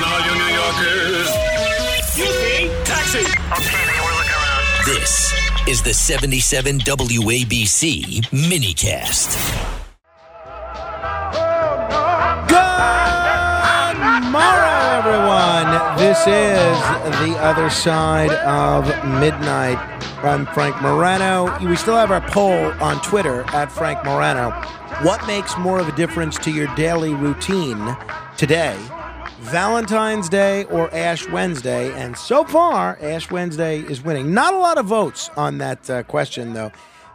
Attention, all you New Yorkers. Taxi. Okay, we're looking around. This is the 77 WABC minicast. Good morrow, everyone. This is the other side of midnight. I'm Frank Morano. We still have our poll on Twitter at Frank Morano. What makes more of a difference to your daily routine today? Valentine's Day or Ash Wednesday? And so far, Ash Wednesday is winning. Not a lot of votes on that uh, question, though.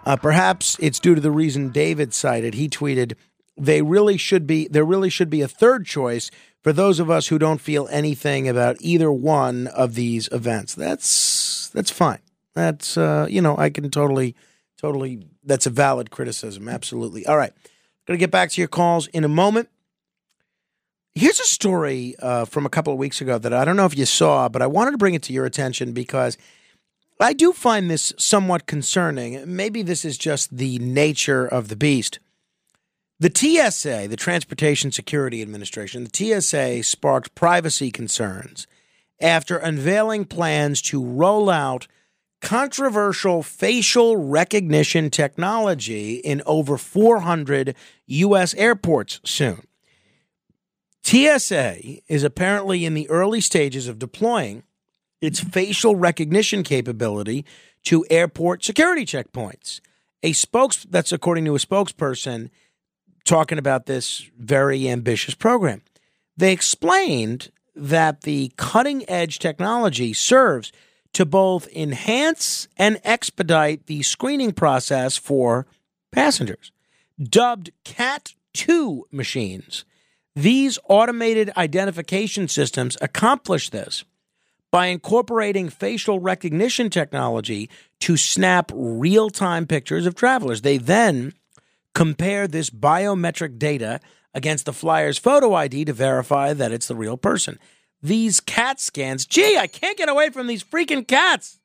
Uh, perhaps it's due to the reason David cited. He tweeted, "They really should be. There really should be a third choice for those of us who don't feel anything about either one of these events." That's that's fine. That's uh, you know I can totally, totally. That's a valid criticism. Absolutely. All right, to get back to your calls in a moment. Here's a story uh, from a couple of weeks ago that I don't know if you saw, but I wanted to bring it to your attention because I do find this somewhat concerning. Maybe this is just the nature of the beast. The TSA, the Transportation Security Administration, the TSA sparked privacy concerns after unveiling plans to roll out controversial facial recognition technology in over 400 U.S. airports soon. TSA is apparently in the early stages of deploying its facial recognition capability to airport security checkpoints. A spokes that's according to a spokesperson talking about this very ambitious program. They explained that the cutting edge technology serves to both enhance and expedite the screening process for passengers. Dubbed CAT 2 machines, these automated identification systems accomplish this by incorporating facial recognition technology to snap real time pictures of travelers. They then compare this biometric data against the flyer's photo ID to verify that it's the real person. These CAT scans, gee, I can't get away from these freaking cats.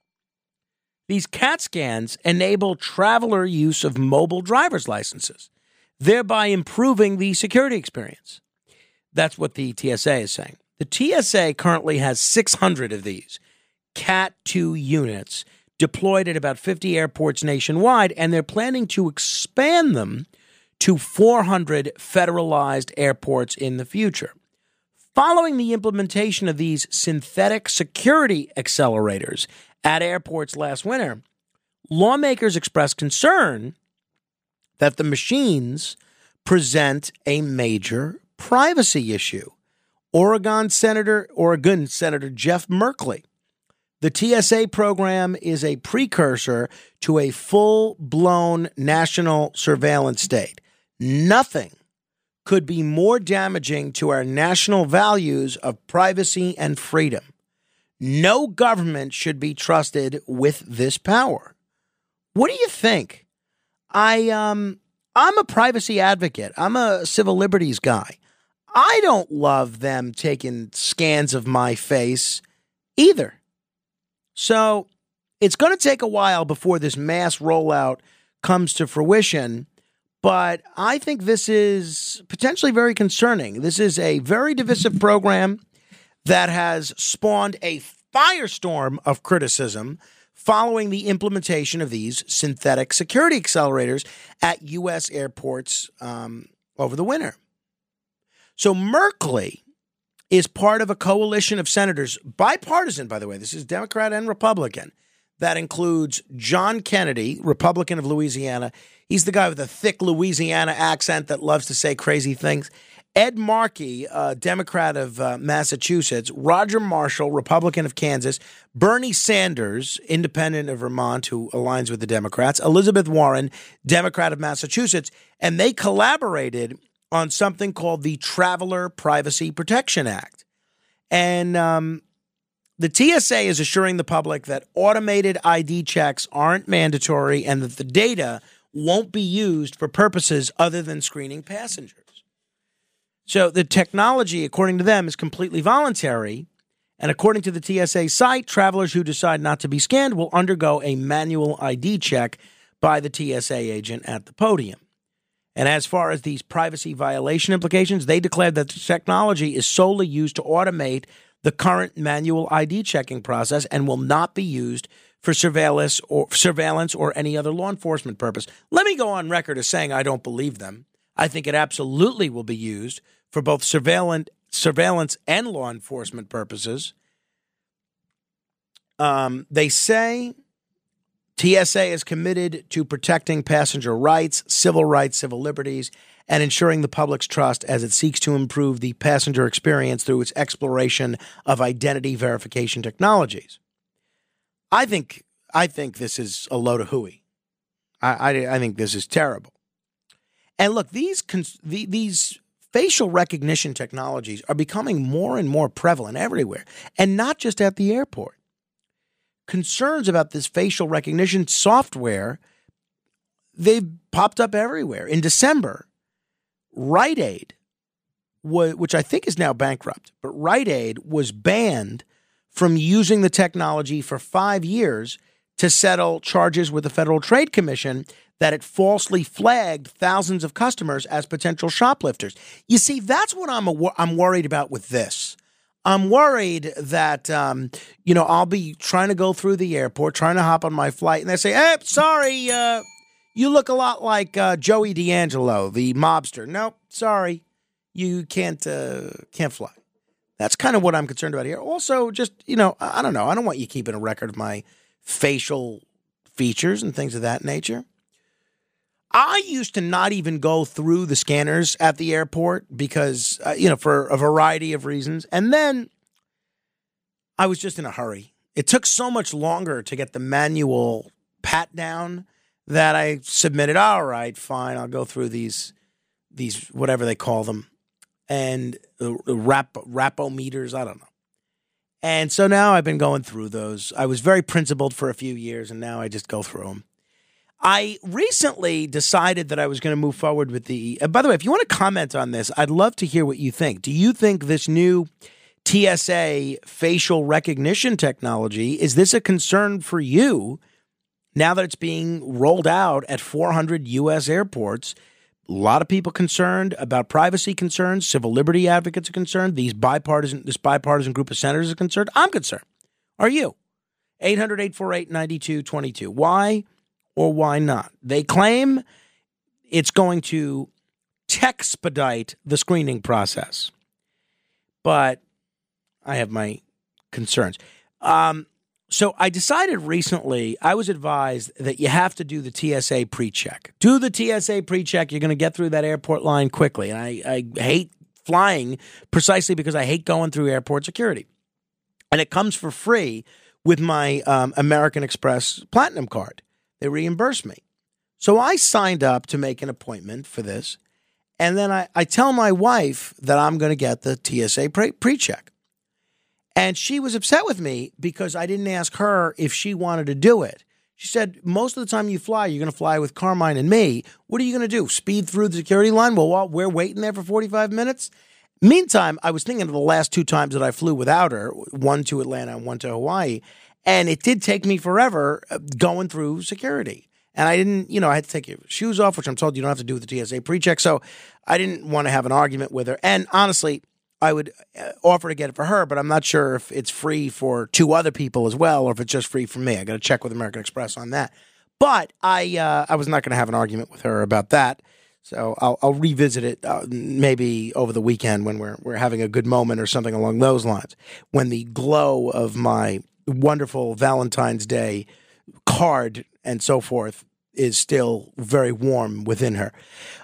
These CAT scans enable traveler use of mobile driver's licenses, thereby improving the security experience. That's what the TSA is saying. The TSA currently has 600 of these CAT 2 units deployed at about 50 airports nationwide, and they're planning to expand them to 400 federalized airports in the future. Following the implementation of these synthetic security accelerators at airports last winter, lawmakers expressed concern that the machines present a major privacy issue. Oregon Senator Oregon Senator Jeff Merkley. The TSA program is a precursor to a full-blown national surveillance state. Nothing could be more damaging to our national values of privacy and freedom. No government should be trusted with this power. What do you think? I um I'm a privacy advocate. I'm a civil liberties guy. I don't love them taking scans of my face either. So it's going to take a while before this mass rollout comes to fruition. But I think this is potentially very concerning. This is a very divisive program that has spawned a firestorm of criticism following the implementation of these synthetic security accelerators at U.S. airports um, over the winter. So Merkley is part of a coalition of senators, bipartisan, by the way. This is Democrat and Republican. That includes John Kennedy, Republican of Louisiana. He's the guy with a thick Louisiana accent that loves to say crazy things. Ed Markey, uh, Democrat of uh, Massachusetts, Roger Marshall, Republican of Kansas, Bernie Sanders, Independent of Vermont, who aligns with the Democrats, Elizabeth Warren, Democrat of Massachusetts, and they collaborated on something called the Traveler Privacy Protection Act. And um, the TSA is assuring the public that automated ID checks aren't mandatory and that the data won't be used for purposes other than screening passengers. So the technology, according to them, is completely voluntary. And according to the TSA site, travelers who decide not to be scanned will undergo a manual ID check by the TSA agent at the podium. And as far as these privacy violation implications, they declared that the technology is solely used to automate the current manual ID checking process and will not be used for surveillance or surveillance or any other law enforcement purpose. Let me go on record as saying I don't believe them. I think it absolutely will be used for both surveillance surveillance and law enforcement purposes. Um, they say TSA is committed to protecting passenger rights, civil rights, civil liberties, and ensuring the public's trust as it seeks to improve the passenger experience through its exploration of identity verification technologies. I think I think this is a load of hooey. I, I, I think this is terrible. And look, these cons- the, these facial recognition technologies are becoming more and more prevalent everywhere, and not just at the airport. Concerns about this facial recognition software they've popped up everywhere. In December, Rite Aid, which I think is now bankrupt, but Rite Aid was banned from using the technology for five years to settle charges with the Federal Trade Commission that it falsely flagged thousands of customers as potential shoplifters. You see, that's what I'm a, I'm worried about with this. I'm worried that um, you know I'll be trying to go through the airport, trying to hop on my flight, and they say, "Hey, sorry, uh, you look a lot like uh, Joey D'Angelo, the mobster." Nope, sorry, you can't uh, can't fly. That's kind of what I'm concerned about here. Also, just you know, I don't know. I don't want you keeping a record of my facial features and things of that nature. I used to not even go through the scanners at the airport because, uh, you know, for a variety of reasons. And then I was just in a hurry. It took so much longer to get the manual pat down that I submitted. All right, fine. I'll go through these, these whatever they call them, and uh, rap rapo meters. I don't know. And so now I've been going through those. I was very principled for a few years, and now I just go through them. I recently decided that I was going to move forward with the. Uh, by the way, if you want to comment on this, I'd love to hear what you think. Do you think this new TSA facial recognition technology is this a concern for you now that it's being rolled out at 400 U.S. airports? A lot of people concerned about privacy concerns, civil liberty advocates are concerned, these bipartisan this bipartisan group of senators are concerned. I'm concerned. Are you? 800 848 9222. Why? Or why not? They claim it's going to expedite the screening process, but I have my concerns. Um, so I decided recently, I was advised that you have to do the TSA pre check. Do the TSA pre check. You're going to get through that airport line quickly. And I, I hate flying precisely because I hate going through airport security. And it comes for free with my um, American Express Platinum card. They reimburse me. So I signed up to make an appointment for this. And then I, I tell my wife that I'm going to get the TSA pre check. And she was upset with me because I didn't ask her if she wanted to do it. She said, Most of the time you fly, you're going to fly with Carmine and me. What are you going to do? Speed through the security line while we're waiting there for 45 minutes? Meantime, I was thinking of the last two times that I flew without her one to Atlanta and one to Hawaii. And it did take me forever uh, going through security. And I didn't, you know, I had to take your shoes off, which I'm told you don't have to do with the TSA pre check. So I didn't want to have an argument with her. And honestly, I would uh, offer to get it for her, but I'm not sure if it's free for two other people as well, or if it's just free for me. I got to check with American Express on that. But I, uh, I was not going to have an argument with her about that. So I'll, I'll revisit it uh, maybe over the weekend when we're we're having a good moment or something along those lines. When the glow of my wonderful Valentine's Day card and so forth is still very warm within her.